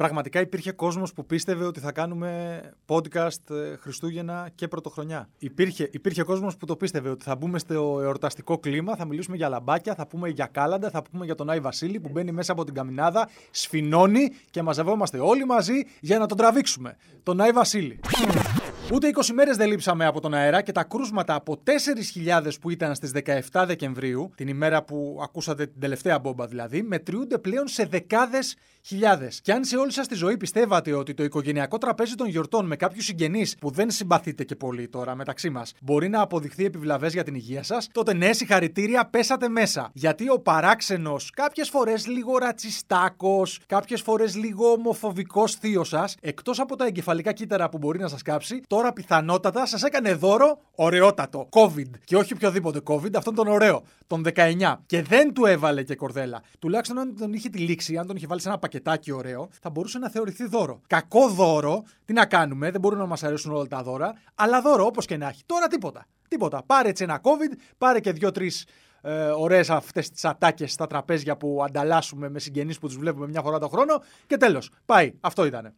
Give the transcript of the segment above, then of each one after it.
Πραγματικά υπήρχε κόσμος που πίστευε ότι θα κάνουμε podcast ε, Χριστούγεννα και Πρωτοχρονιά. Υπήρχε, υπήρχε κόσμος που το πίστευε ότι θα μπούμε στο εορταστικό κλίμα, θα μιλήσουμε για λαμπάκια, θα πούμε για κάλαντα, θα πούμε για τον Άι Βασίλη που μπαίνει μέσα από την καμινάδα, σφινώνει και μαζευόμαστε όλοι μαζί για να τον τραβήξουμε. Τον Άι Βασίλη. Ούτε 20 μέρες δεν λείψαμε από τον αέρα και τα κρούσματα από 4.000 που ήταν στις 17 Δεκεμβρίου, την ημέρα που ακούσατε την τελευταία μπόμπα δηλαδή, μετριούνται πλέον σε δεκάδες χιλιάδες. Και αν σε όλη σας τη ζωή πιστεύατε ότι το οικογενειακό τραπέζι των γιορτών με κάποιους συγγενείς που δεν συμπαθείτε και πολύ τώρα μεταξύ μας μπορεί να αποδειχθεί επιβλαβές για την υγεία σας, τότε ναι, συγχαρητήρια, πέσατε μέσα. Γιατί ο παράξενος, κάποιες φορές λίγο ρατσιστάκος, κάποιες φορές λίγο ομοφοβικός θείος σας, εκτός από τα εγκεφαλικά κύτταρα που μπορεί να σας κάψει, τώρα πιθανότατα σας έκανε δώρο ωραιότατο. COVID. Και όχι οποιοδήποτε COVID, αυτόν τον ωραίο. Τον 19. Και δεν του έβαλε και κορδέλα. Τουλάχιστον αν τον είχε τη λήξη, αν τον είχε βάλει σε ένα πακετάκι ωραίο, θα μπορούσε να θεωρηθεί δώρο. Κακό δώρο, τι να κάνουμε, δεν μπορούν να μας αρέσουν όλα τα δώρα, αλλά δώρο όπως και να έχει. Τώρα τίποτα. Τίποτα. Πάρε έτσι ένα COVID, πάρε και δύο-τρεις ε, ωραίες αυτές τις ατάκες στα τραπέζια που ανταλλάσσουμε με συγγενείς που τους βλέπουμε μια φορά το χρόνο και τέλος. Πάει. Αυτό ήταν.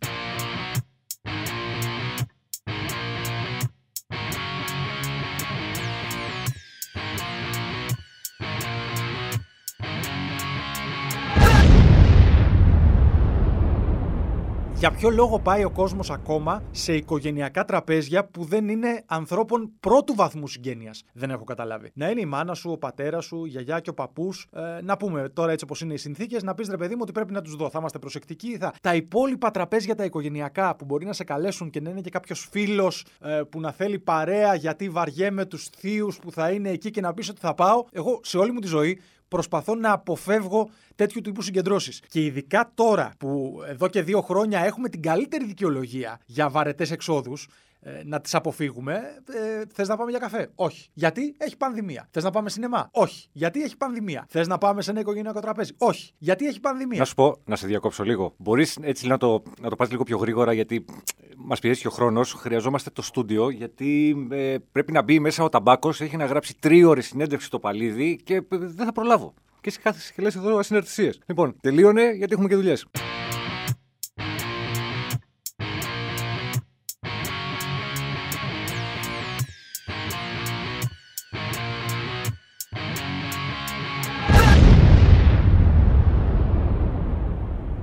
Για ποιο λόγο πάει ο κόσμος ακόμα σε οικογενειακά τραπέζια που δεν είναι ανθρώπων πρώτου βαθμού συγγένειας; Δεν έχω καταλάβει. Να είναι η μάνα σου, ο πατέρας σου, η γιαγιά και ο παππούς. Ε, να πούμε τώρα έτσι όπως είναι οι συνθήκες, να πεις ρε παιδί μου ότι πρέπει να τους δω. Θα είμαστε προσεκτικοί. Θα... Τα υπόλοιπα τραπέζια τα οικογενειακά που μπορεί να σε καλέσουν και να είναι και κάποιος φίλος ε, που να θέλει παρέα γιατί βαριέμαι τους θείους που θα είναι εκεί και να πεις ότι θα πάω. Εγώ σε όλη μου τη ζωή προσπαθώ να αποφεύγω τέτοιου τύπου συγκεντρώσεις. Και ειδικά τώρα που εδώ και δύο χρόνια έχουμε την καλύτερη δικαιολογία για βαρετές εξόδους, ε, να τις αποφύγουμε. Ε, Θες να πάμε για καφέ; Όχι. Γιατί; Έχει πανδημία. Θες να πάμε σινεμά; Όχι. Γιατί έχει πανδημία; Θες να πάμε σε ένα οικογενειακό τραπέζι; Όχι. Γιατί έχει πανδημία; Να σου πω, να σε διακόψω λίγο. Μπορείς έτσι να το, να το πας λίγο πιο γρήγορα, γιατί μας πιέζει και ο χρόνος. Χρειαζόμαστε το στούντιο, γιατί ε, πρέπει να μπει μέσα ο ταμπάκος. Έχει να γράψει τρίωρη συνέντευξη στο παλίδι και ε, δεν θα προλάβω. Και εσύ κάθεσαι και λες εδώ ασυναρτησίες. Λοιπόν, τελείωνε γιατί έχουμε και δουλειές.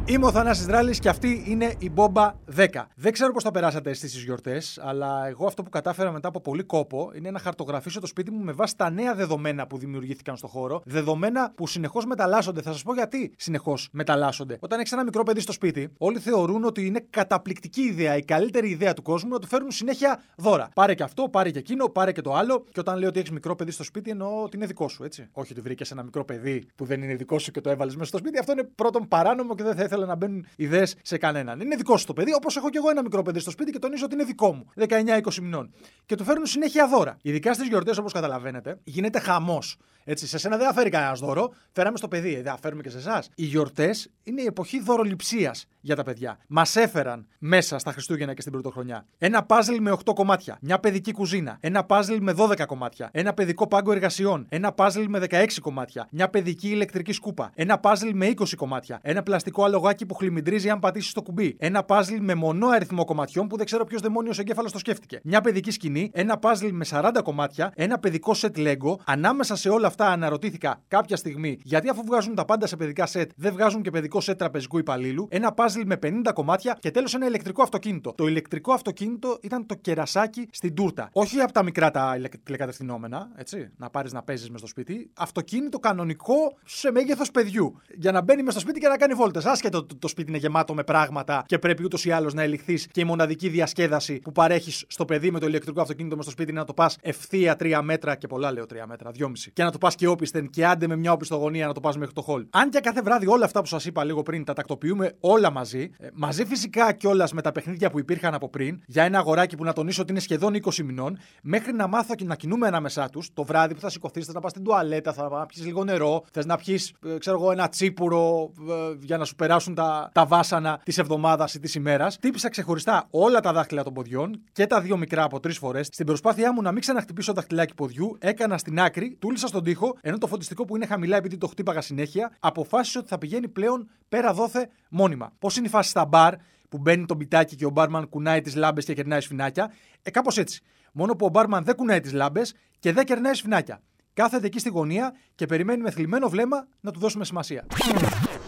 Είμαι ο Θανάσης Δράλης και αυτή είναι η Μπόμπα 10. Δεν ξέρω πώς θα περάσατε εσείς τις γιορτές, αλλά εγώ αυτό που κατάφερα μετά από πολύ κόπο είναι να χαρτογραφήσω το σπίτι μου με βάση τα νέα δεδομένα που δημιουργήθηκαν στο χώρο. Δεδομένα που συνεχώς μεταλλάσσονται. Θα σας πω γιατί συνεχώς μεταλλάσσονται. Όταν έχεις ένα μικρό παιδί στο σπίτι, όλοι θεωρούν ότι είναι καταπληκτική ιδέα, η καλύτερη ιδέα του κόσμου να του φέρουν συνέχεια δώρα. Πάρε και αυτό, πάρε και εκείνο, πάρε και το άλλο. Και όταν λέω ότι έχεις μικρό παιδί στο σπίτι, εννοώ ότι είναι δικό σου, έτσι. Όχι ότι βρήκες ένα μικρό παιδί που δεν είναι δικό σου και το έβαλες μέσα στο σπίτι. Αυτό είναι πρώτον παράνομο και δεν θα ήθελα να μπαίνουν ιδέες σε κανέναν. Είναι δικό σου το παιδί, όπως έχω και εγώ ένα μικρό παιδί στο σπίτι και τονίζω ότι είναι δικό μου, 19-20 μηνών. Και του φέρνουν συνέχεια δώρα. Ειδικά στις γιορτές, όπως καταλαβαίνετε, γίνεται χαμός. Έτσι, σε σένα δεν θα φέρει κανένας δώρο, φέραμε στο παιδί, δεν θα φέρουμε και σε εσάς. Οι γιορτές είναι η εποχή δωροληψίας για τα παιδιά. Μας έφεραν μέσα στα Χριστούγεννα και στην Πρωτοχρονιά ένα πάζλ με 8 κομμάτια, μια παιδική κουζίνα, ένα πάζλ με 12 κομμάτια, ένα παιδικό πάγκο εργασιών, ένα πάζλ με 16 κομμάτια, μια παιδική ηλεκτρική σκούπα, ένα πάζλ με 20 κομμάτια, ένα πλαστικό αλογάκι που χλιμιντρίζει αν πατήσεις το κουμπί, ένα πάζλ με μονό αριθμό κομματιών που δεν ξέρω ποιος δαιμόνιος εγκέφαλος το σκέφτηκε, μια παιδική σκηνή, ένα πάζλ με 40 κομμάτια, ένα παιδικό σετ Lego. Ανάμεσα σε όλα αυτά αναρωτήθηκα κάποια στιγμή γιατί αφού βγάζουν τα πάντα σε παιδικά σετ, δεν βγάζουν και παιδικό σετ τραπεζικού υπαλλήλου, ένα πάζλ με 50 κομμάτια και τέλος ένα ηλεκτρικό αυτοκίνητο. Το ηλεκτρικό αυτοκίνητο ήταν το κερασάκι στην τούρτα. Όχι από τα μικρά τα τηλεκατευθυνόμενα, έτσι, να πάρεις να παίζεις μες στο σπίτι. Αυτοκίνητο κανονικό σε μέγεθος παιδιού. Για να μπαίνει μες στο σπίτι και να κάνει βόλτες. Άσχετο το, το σπίτι είναι γεμάτο με πράγματα και πρέπει ούτως ή άλλως να ελιχθείς και η μοναδική διασκέδαση που παρέχεις στο παιδί με το ηλεκτρικό αυτοκίνητο μες στο σπίτι είναι να το πας ευθεία 3 μέτρα και πολλά λέω 3 μέτρα, 2,5. Και να το πας και όπισθεν και άντε με μια οπισθογωνία να το πας μέχρι το χολ. Αν και κάθε βράδυ όλα αυτά που σας είπα λίγο πριν τα τακτοποιούμε όλα μαζί, ε, μαζί φυσικά κιόλας με τα παιχνίδια που υπήρχαν από πριν, για ένα αγοράκι που να τονίσω ότι είναι σχεδόν 20 μηνών, μέχρι να μάθω και να κινούμε ανάμεσά τους, το βράδυ που θα σηκωθείς, θες να πας στην τουαλέτα, θα πιεις λίγο νερό, θες να πιεις, ε, ξέρω εγώ, ένα τσίπουρο ε, για να σου περάσουν τα, τα βάσανα της εβδομάδας ή της ημέρας. Τύπησα ξεχωριστά όλα τα δάχτυλα των ποδιών και τα δύο μικρά από τρεις φορές. Στην προσπάθειά μου να μην ξαναχτυπήσω δαχτυλάκι ποδιού, έκανα στην άκρη, τούλησα στον τοίχο, ενώ το φωτιστικό που είναι χαμηλά επειδή το χτύπαγα συνέχεια, αποφάσισε ότι θα πηγαίνει πλέον πέρα δόθε μόνιμα. Πώ Πώς είναι η φάση στα μπαρ που μπαίνει το μπιτάκι και ο μπάρμαν κουνάει τις λάμπες και κερνάει σφινάκια; Ε, κάπως έτσι. Μόνο που ο μπάρμαν δεν κουνάει τις λάμπες και δεν κερνάει σφινάκια. Κάθεται εκεί στη γωνία και περιμένει με θλιμμένο βλέμμα να του δώσουμε σημασία.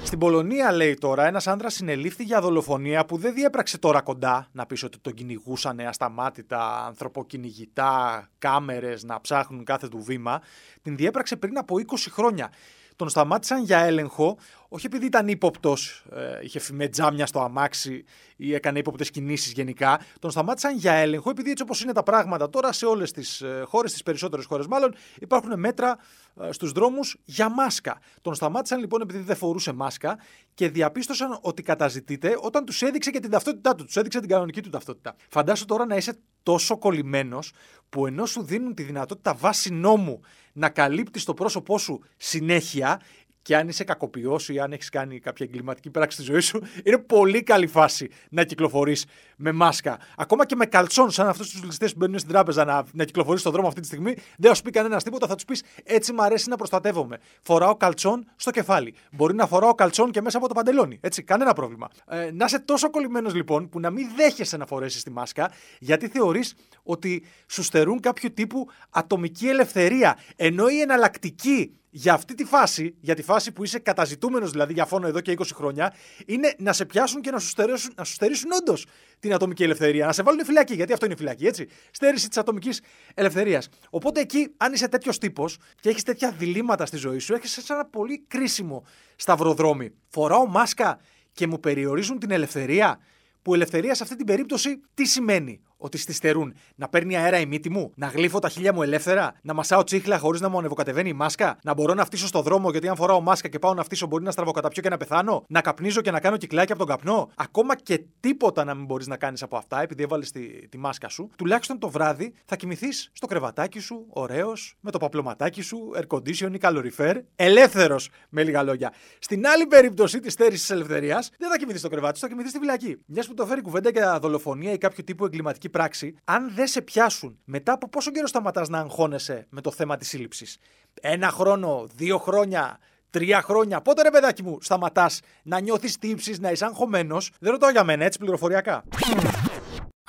Στην Πολωνία, λέει τώρα, ένας άντρα συνελήφθη για δολοφονία που δεν διέπραξε τώρα κοντά. Να πεις ότι τον κυνηγούσαν ασταμάτητα, ανθρωποκυνηγητά, κάμερες να ψάχνουν κάθε του βήμα. Την διέπραξε πριν από 20 χρόνια. Τον σταμάτησαν για έλεγχο, όχι επειδή ήταν ύποπτος, ε, είχε φημέ τζάμια στο αμάξι ή έκανε ύποπτες κινήσεις γενικά. Τον σταμάτησαν για έλεγχο, επειδή έτσι όπως είναι τα πράγματα τώρα σε όλες τις ε, χώρες, τις περισσότερες χώρες μάλλον, υπάρχουν μέτρα ε, στους δρόμους για μάσκα. Τον σταμάτησαν λοιπόν επειδή δεν φορούσε μάσκα και διαπίστωσαν ότι καταζητείται όταν τους έδειξε και την ταυτότητά του. Τους έδειξε την κανονική του ταυτότητα. Φαντάσου τώρα να είσαι τόσο κολλημένος που ενώ σου δίνουν τη δυνατότητα βάση νόμου να καλύπτεις το πρόσωπό σου συνέχεια, και αν είσαι κακοποιός ή αν έχεις κάνει κάποια εγκληματική πράξη στη ζωή σου, είναι πολύ καλή φάση να κυκλοφορείς με μάσκα. Ακόμα και με καλτσόν, σαν αυτούς τους ληστές που μπαίνουν στην τράπεζα να, να κυκλοφορείς στον δρόμο αυτή τη στιγμή, δεν θα σου πει κανένας τίποτα, θα τους πεις έτσι μου αρέσει να προστατεύομαι. Φοράω καλτσόν στο κεφάλι. Μπορεί να φοράω καλτσόν και μέσα από το παντελόνι. Έτσι, κανένα πρόβλημα. Ε, να είσαι τόσο κολλημένος λοιπόν που να μην δέχεσαι να φορέσεις τη μάσκα, γιατί θεωρείς ότι σου στερούν κάποιο τύπου ατομική ελευθερία. Ενώ η εναλλακτική για αυτή τη φάση, για τη φάση που είσαι καταζητούμενος δηλαδή για φόνο εδώ και 20 χρόνια, είναι να σε πιάσουν και να σου στερήσουν, να σου στερήσουν όντως την ατομική ελευθερία. Να σε βάλουν φυλακή, γιατί αυτό είναι φυλακή, έτσι. Στέρηση της ατομικής ελευθερίας. Οπότε εκεί, αν είσαι τέτοιος τύπος και έχεις τέτοια διλήμματα στη ζωή σου, έχεις ένα πολύ κρίσιμο σταυροδρόμι. Φοράω μάσκα και μου περιορίζουν την ελευθερία. Που ελευθερία σε αυτή την περίπτωση τι σημαίνει; Ότι στη στερούν. Να παίρνει αέρα η μύτη μου, να γλύφω τα χίλια μου ελεύθερα, να μασάω τσίχλα χωρίς να μου ανεβοκατεβαίνει η μάσκα, να μπορώ να φτύσω στο δρόμο γιατί αν φοράω μάσκα και πάω να φτύσω μπορεί να στραβοκαταπιώ και να πεθάνω, να καπνίζω και να κάνω κυκλάκι από τον καπνό. Ακόμα και τίποτα να μην μπορείς να κάνεις από αυτά επειδή έβαλες τη, τη μάσκα σου, τουλάχιστον το βράδυ θα κοιμηθείς στο κρεβατάκι σου, ωραίος, με το παπλωματάκι σου, air condition ή καλοριφέρ, ελεύθερος με λίγα λόγια. Στην άλλη περίπτωση της στέρησης της ελευθερίας δεν θα κοιμηθείς στο κρεβάτι, θα κοιμηθείς στη φυλακή. Μιας που το φέρει κουβέντα για δολοφονία ή κάποιο τύπου εγκληματική πράξη, αν δεν σε πιάσουν, μετά από πόσο καιρό σταματάς να αγχώνεσαι με το θέμα της σύλληψης; Ένα χρόνο, δύο χρόνια, τρία χρόνια. Πότε ρε παιδάκι μου σταματάς να νιώθεις τύψει, να είσαι αγχωμένος; Δεν ρωτάω για μένα, έτσι πληροφοριακά.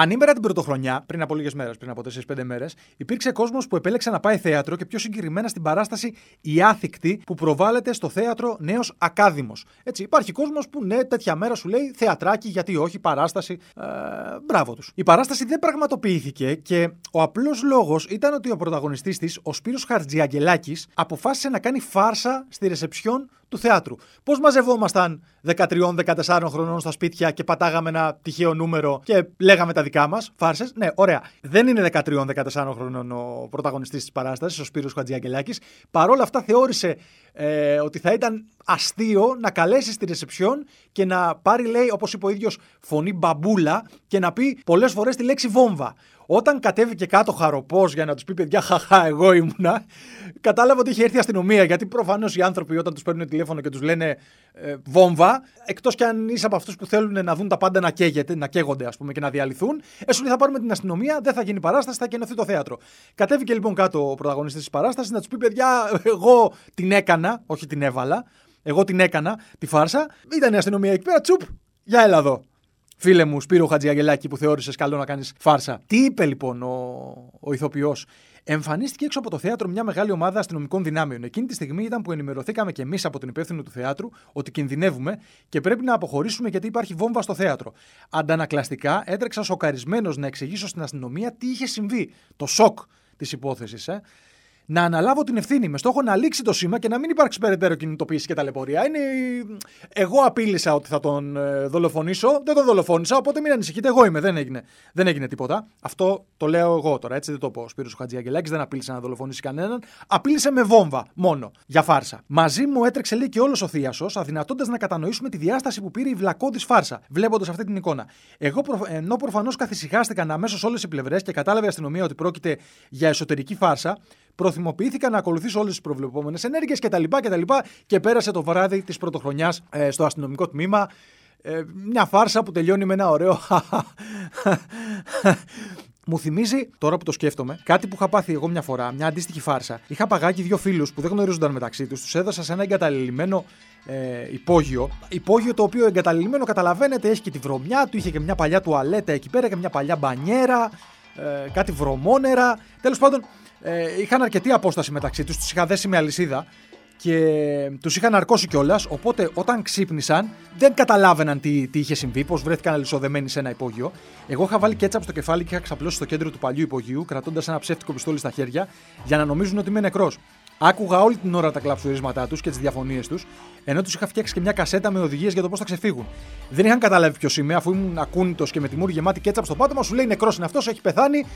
Ανήμερα την πρωτοχρονιά, πριν από λίγες μέρες, πριν από 4-5 μέρες, υπήρξε κόσμος που επέλεξε να πάει θέατρο και πιο συγκεκριμένα στην παράσταση Η Άθικτη που προβάλλεται στο θέατρο Νέος Ακάδημος. Έτσι, υπάρχει κόσμος που ναι, τέτοια μέρα σου λέει θεατράκι, γιατί όχι, παράσταση. Ε, μπράβο τους. Η παράσταση δεν πραγματοποιήθηκε και ο απλός λόγος ήταν ότι ο πρωταγωνιστής της, ο Σπύρος Χαρτζιαγγελάκης, αποφάσισε να κάνει φάρσα στη ρεσεψιόν του θεάτρου. Πώς μαζευόμασταν 13-14 χρονών στα σπίτια και πατάγαμε ένα τυχαίο νούμερο και λέγαμε τα δικά μας, φάρσες; Ναι, ωραία. Δεν είναι 13-14 χρονών ο πρωταγωνιστής της παράστασης, ο Σπύρος Χατζιαγκελάκη. Παρ' όλα αυτά θεώρησε ε, ότι θα ήταν αστείο να καλέσει στη ρεσεψιόν και να πάρει, λέει, όπως είπε ο ίδιος, φωνή μπαμπούλα και να πει πολλές φορές τη λέξη βόμβα. Όταν κατέβηκε κάτω χαροπός για να τους πει παιδιά, χαχά, εγώ ήμουνα, κατάλαβα ότι είχε έρθει η αστυνομία. Γιατί προφανώς οι άνθρωποι όταν τους παίρνουν τηλέφωνο και τους λένε ε, βόμβα, εκτός κι αν είσαι από αυτούς που θέλουν να δουν τα πάντα να καίγεται, να καίγονται ας πούμε και να διαλυθούν, έσου θα πάρουμε την αστυνομία, δεν θα γίνει παράσταση, θα κενωθεί το θέατρο. Κατέβηκε λοιπόν κάτω ο πρωταγωνιστής της παράστασης να τους πει παιδιά, εγώ την έκανα, όχι την έβαλα. Εγώ την έκανα, τη φάρσα. Ήταν η αστυνομία εκεί πέρα, τσουπ, για έλα εδώ φίλε μου Σπύρο Χατζιαγελάκη που θεώρησες καλό να κάνεις φάρσα. Τι είπε λοιπόν ο, ο ηθοποιός; Εμφανίστηκε έξω από το θέατρο μια μεγάλη ομάδα αστυνομικών δυνάμεων. Εκείνη τη στιγμή ήταν που ενημερωθήκαμε κι εμείς από την υπεύθυνο του θεάτρου ότι κινδυνεύουμε και πρέπει να αποχωρήσουμε γιατί υπάρχει βόμβα στο θέατρο. Αντανακλαστικά έτρεξα σοκαρισμένος να εξηγήσω στην αστυνομία τι είχε συμβεί. Το σοκ της υπόθεσης. Ε να αναλάβω την ευθύνη με στόχο να λήξει το σήμα και να μην υπάρξει περαιτέρω κινητοποίηση και ταλαιπωρία. Είναι. Εγώ απείλησα ότι θα τον ε, δολοφονήσω, δεν τον δολοφόνησα, οπότε μην ανησυχείτε, εγώ είμαι, δεν έγινε, δεν έγινε τίποτα. Αυτό το λέω εγώ τώρα, έτσι δεν το πω. Ο Σπύρος Χατζιαγγελάκη δεν απείλησε να δολοφονήσει κανέναν, απείλησε με βόμβα μόνο, για φάρσα. Μαζί μου έτρεξε λέει και όλος ο Θίασο, αδυνατώντας να κατανοήσουμε τη διάσταση που πήρε η βλακώδης φάρσα, βλέποντας αυτή την εικόνα. Εγώ προ... ενώ προφανώς καθησυχάστηκαν αμέσως όλες οι πλευρές και κατάλαβε η αστυνομία ότι πρόκειται για εσωτερική φάρσα, προθυμοποιήθηκα να ακολουθήσω όλες τις προβλεπόμενες ενέργειες κτλ. Και, και πέρασε το βράδυ της πρωτοχρονιάς ε, στο αστυνομικό τμήμα. Ε, μια φάρσα που τελειώνει με ένα ωραίο Μου θυμίζει, τώρα που το σκέφτομαι, κάτι που είχα πάθει εγώ μια φορά, μια αντίστοιχη φάρσα. Είχα παγάκι δύο φίλους που δεν γνωρίζονταν μεταξύ τους, τους έδωσα σε ένα εγκαταλελειμμένο ε, υπόγειο. Υπόγειο το οποίο εγκαταλελειμμένο, καταλαβαίνετε, έχει και τη βρωμιά του, είχε και μια παλιά τουαλέτα εκεί πέρα και μια παλιά μπανιέρα, ε, κάτι βρωμόνερα. Τέλος πάντων, ε, είχαν αρκετή απόσταση μεταξύ τους, τους είχα δέσει με αλυσίδα και τους είχαν αρκώσει κιόλας. Οπότε όταν ξύπνησαν, δεν καταλάβαιναν τι, τι είχε συμβεί, πώς βρέθηκαν αλυσοδεμένοι σε ένα υπόγειο. Εγώ είχα βάλει κέτσαπ στο κεφάλι και είχα ξαπλώσει στο κέντρο του παλιού υπογείου, κρατώντας ένα ψεύτικο πιστόλι στα χέρια, για να νομίζουν ότι είμαι νεκρός. Άκουγα όλη την ώρα τα κλαψουρίσματά τους και τις διαφωνίες τους, ενώ τους είχα φτιάξει και μια κασέτα με οδηγίες για το πώς θα ξεφύγουν. Δεν είχαν καταλάβει ποιος είμαι, αφού ήμουν ακούνητο και με τη μούρη γεμάτη κέτσαπ στο πάτωμα, σου λέει νεκρός είναι αυτός, έχει πεθάνει.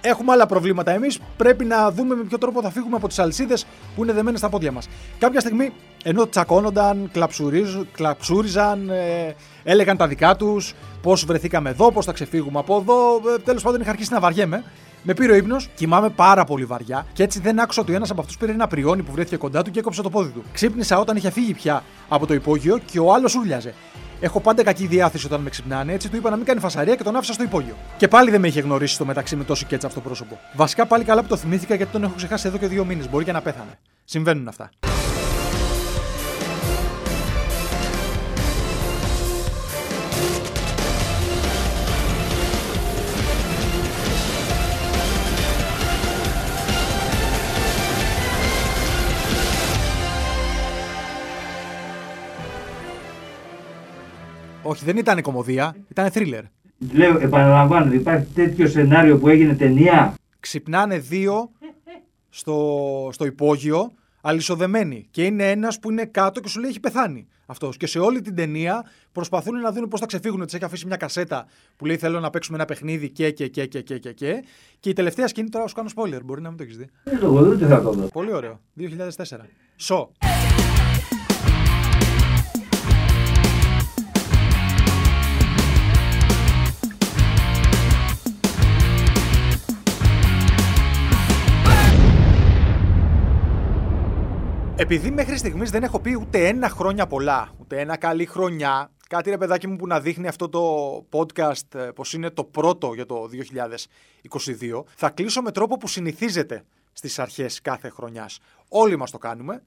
Έχουμε άλλα προβλήματα εμείς. Πρέπει να δούμε με ποιο τρόπο θα φύγουμε από τις αλυσίδες που είναι δεμένες στα πόδια μας. Κάποια στιγμή, ενώ τσακώνονταν, κλαψούριζαν, ε, έλεγαν τα δικά τους, πώς βρεθήκαμε εδώ, πώς θα ξεφύγουμε από εδώ. Ε, Τέλος πάντων, είχα αρχίσει να βαριέμαι. Με πήρε ο ύπνος, κοιμάμαι πάρα πολύ βαριά και έτσι δεν άκουσα ότι ένας από αυτούς πήρε ένα πριόνι που βρέθηκε κοντά του και έκοψε το πόδι του. Ξύπνησα όταν είχε φύγει πια από το υπόγειο και ο άλλος ούρλιαζε. Έχω πάντα κακή διάθεση όταν με ξυπνάνε, έτσι του είπα να μην κάνει φασαρία και τον άφησα στο υπόγειο. Και πάλι δεν με είχε γνωρίσει στο μεταξύ με τόση κέτσα στο πρόσωπο. Βασικά πάλι καλά που το θυμήθηκα γιατί τον έχω ξεχάσει εδώ και δύο μήνες. Μπορεί και να πέθανε. Συμβαίνουν αυτά. Όχι, δεν ήταν κομμωδία, ήταν thriller. Λέω, επαναλαμβάνω, υπάρχει τέτοιο σενάριο που έγινε ταινία. Ξυπνάνε δύο στο, στο υπόγειο, αλυσοδεμένοι. Και είναι ένας που είναι κάτω και σου λέει έχει πεθάνει αυτός. Και σε όλη την ταινία προσπαθούν να δουν πώς θα ξεφύγουν. Τη έχει αφήσει μια κασέτα που λέει Θέλω να παίξουμε ένα παιχνίδι και και και και και και. Και, και η τελευταία σκηνή τώρα σου κάνω spoiler. Μπορεί να μην το έχεις δει. Δεν το έχω δει, θα το δω. Πολύ ωραίο. 2004. Σο. Επειδή μέχρι στιγμής δεν έχω πει ούτε ένα χρόνια πολλά, ούτε ένα καλή χρονιά, κάτι ρε παιδάκι μου που να δείχνει αυτό το podcast ε, πως είναι το πρώτο για το 2022, θα κλείσω με τρόπο που συνηθίζεται στις αρχές κάθε χρονιάς. Όλοι μας το κάνουμε,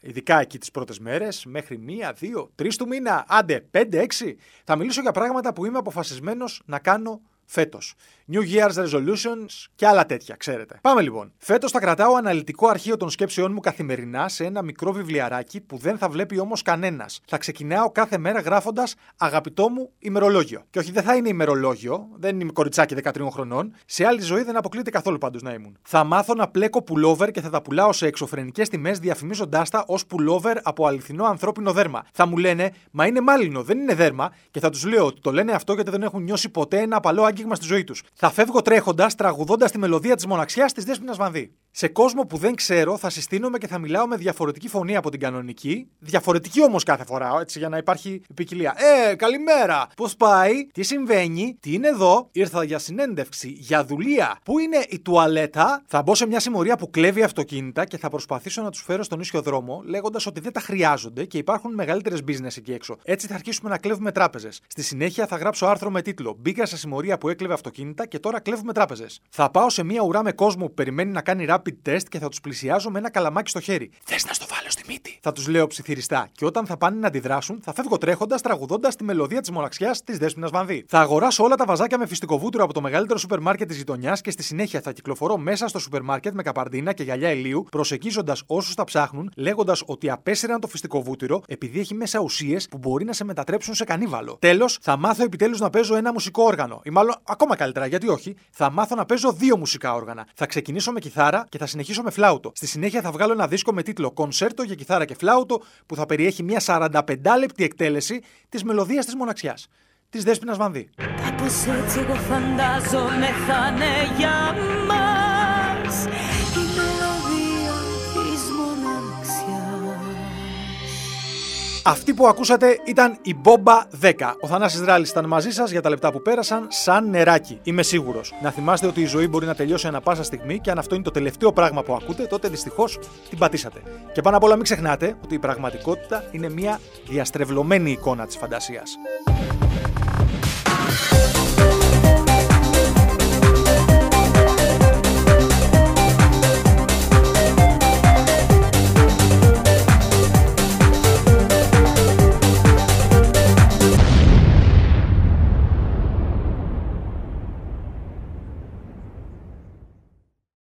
ειδικά εκεί τις πρώτες μέρες, μέχρι μία, δύο, τρεις του μήνα, άντε, πέντε, έξι. Θα μιλήσω για πράγματα που είμαι αποφασισμένος να κάνω φέτος. New Year's Resolutions και άλλα τέτοια, ξέρετε. Πάμε λοιπόν. Φέτος θα κρατάω αναλυτικό αρχείο των σκέψεών μου καθημερινά σε ένα μικρό βιβλιαράκι που δεν θα βλέπει όμως κανένας. Θα ξεκινάω κάθε μέρα γράφοντας Αγαπητό μου ημερολόγιο. Και όχι, δεν θα είναι ημερολόγιο, δεν είμαι κοριτσάκι 13 χρονών. Σε άλλη ζωή δεν αποκλείεται καθόλου πάντως να ήμουν. Θα μάθω να πλέκω πουλόβερ και θα τα πουλάω σε εξωφρενικές τιμές διαφημίζοντάς τα ως πουλόβερ από αληθινό ανθρώπινο δέρμα. Θα μου λένε, Μα είναι μάλινο, δεν είναι δέρμα, και θα τους λέω ότι το λένε αυτό γιατί δεν έχουν νιώσει ποτέ ένα απαλό άγγιγμα στη ζωή τους. Θα φεύγω τρέχοντας, τραγουδώντας τη μελωδία της μοναξιάς της Δέσπινα Βανδύ. Σε κόσμο που δεν ξέρω, θα συστήνομαι και θα μιλάω με διαφορετική φωνή από την κανονική. Διαφορετική όμως κάθε φορά, έτσι για να υπάρχει ποικιλία. Ε, καλημέρα! Πώς πάει, τι συμβαίνει, τι είναι εδώ, ήρθα για συνέντευξη, για δουλεία. Πού είναι η τουαλέτα, θα μπω σε μια συμμορία που κλέβει αυτοκίνητα και θα προσπαθήσω να τους φέρω στον ίσιο δρόμο, λέγοντας ότι δεν τα χρειάζονται και υπάρχουν μεγαλύτερες business εκεί έξω. Έτσι θα αρχίσουμε να κλέβουμε τράπεζες. Στη συνέχεια θα γράψω άρθρο με τίτλο Μπήκα σε συμμορία που έκλεβε αυτοκίνητα και τώρα κλέβουμε τράπεζες. Θα πάω σε μια ουρά με κόσμο που περιμένει να κάνει rapid test και θα τους πλησιάζω με ένα καλαμάκι στο χέρι. Θες να στο βάλω στη μύτη; Θα τους λέω ψιθυριστά. Και όταν θα πάνε να αντιδράσουν, θα φεύγω τρέχοντας, τραγουδώντας τη μελωδία της μοναξιάς της Δέσπινα Βανδύ. Θα αγοράσω όλα τα βαζάκια με φυστικοβούτυρο από το μεγαλύτερο σούπερ μάρκετ της γειτονιάς και στη συνέχεια θα κυκλοφορώ μέσα στο σούπερ μάρκετ με καπαρντίνα και γυαλιά ηλίου, προσεγγίζοντας όσους τα ψάχνουν, λέγοντας ότι απέσυραν το φυστικοβούτυρο επειδή έχει μέσα ουσίες που μπορεί να σε μετατρέψουν σε κανίβαλο. Τέλος, θα μάθω επιτέλους να παίζω ένα μουσικό όργανο. Ή μάλλον ακόμα καλύτερα, γιατί όχι, θα μάθω να παίζω δύο μουσικά όργανα. Θα ξεκινήσω με κιθάρα και θα συνεχίσω με φλάουτο. Στη συνέχεια θα βγάλω ένα δίσκο με τίτλο Κονσέρτο για κιθάρα και φλάουτο που θα περιέχει μια 45 λεπτή εκτέλεση της μελωδίας της μοναξιάς. Της Δέσπινα Βανδύ. Κάπως έτσι εγώ φαντάζομαι θα είναι για μας Αυτή που ακούσατε ήταν η Μπόμπα 10. Ο Θανάσης Ράλης ήταν μαζί σας για τα λεπτά που πέρασαν σαν νεράκι. Είμαι σίγουρος. Να θυμάστε ότι η ζωή μπορεί να τελειώσει ανα πάσα στιγμή και αν αυτό είναι το τελευταίο πράγμα που ακούτε, τότε δυστυχώς την πατήσατε. Και πάνω απ' όλα μην ξεχνάτε ότι η πραγματικότητα είναι μια διαστρεβλωμένη εικόνα της φαντασίας.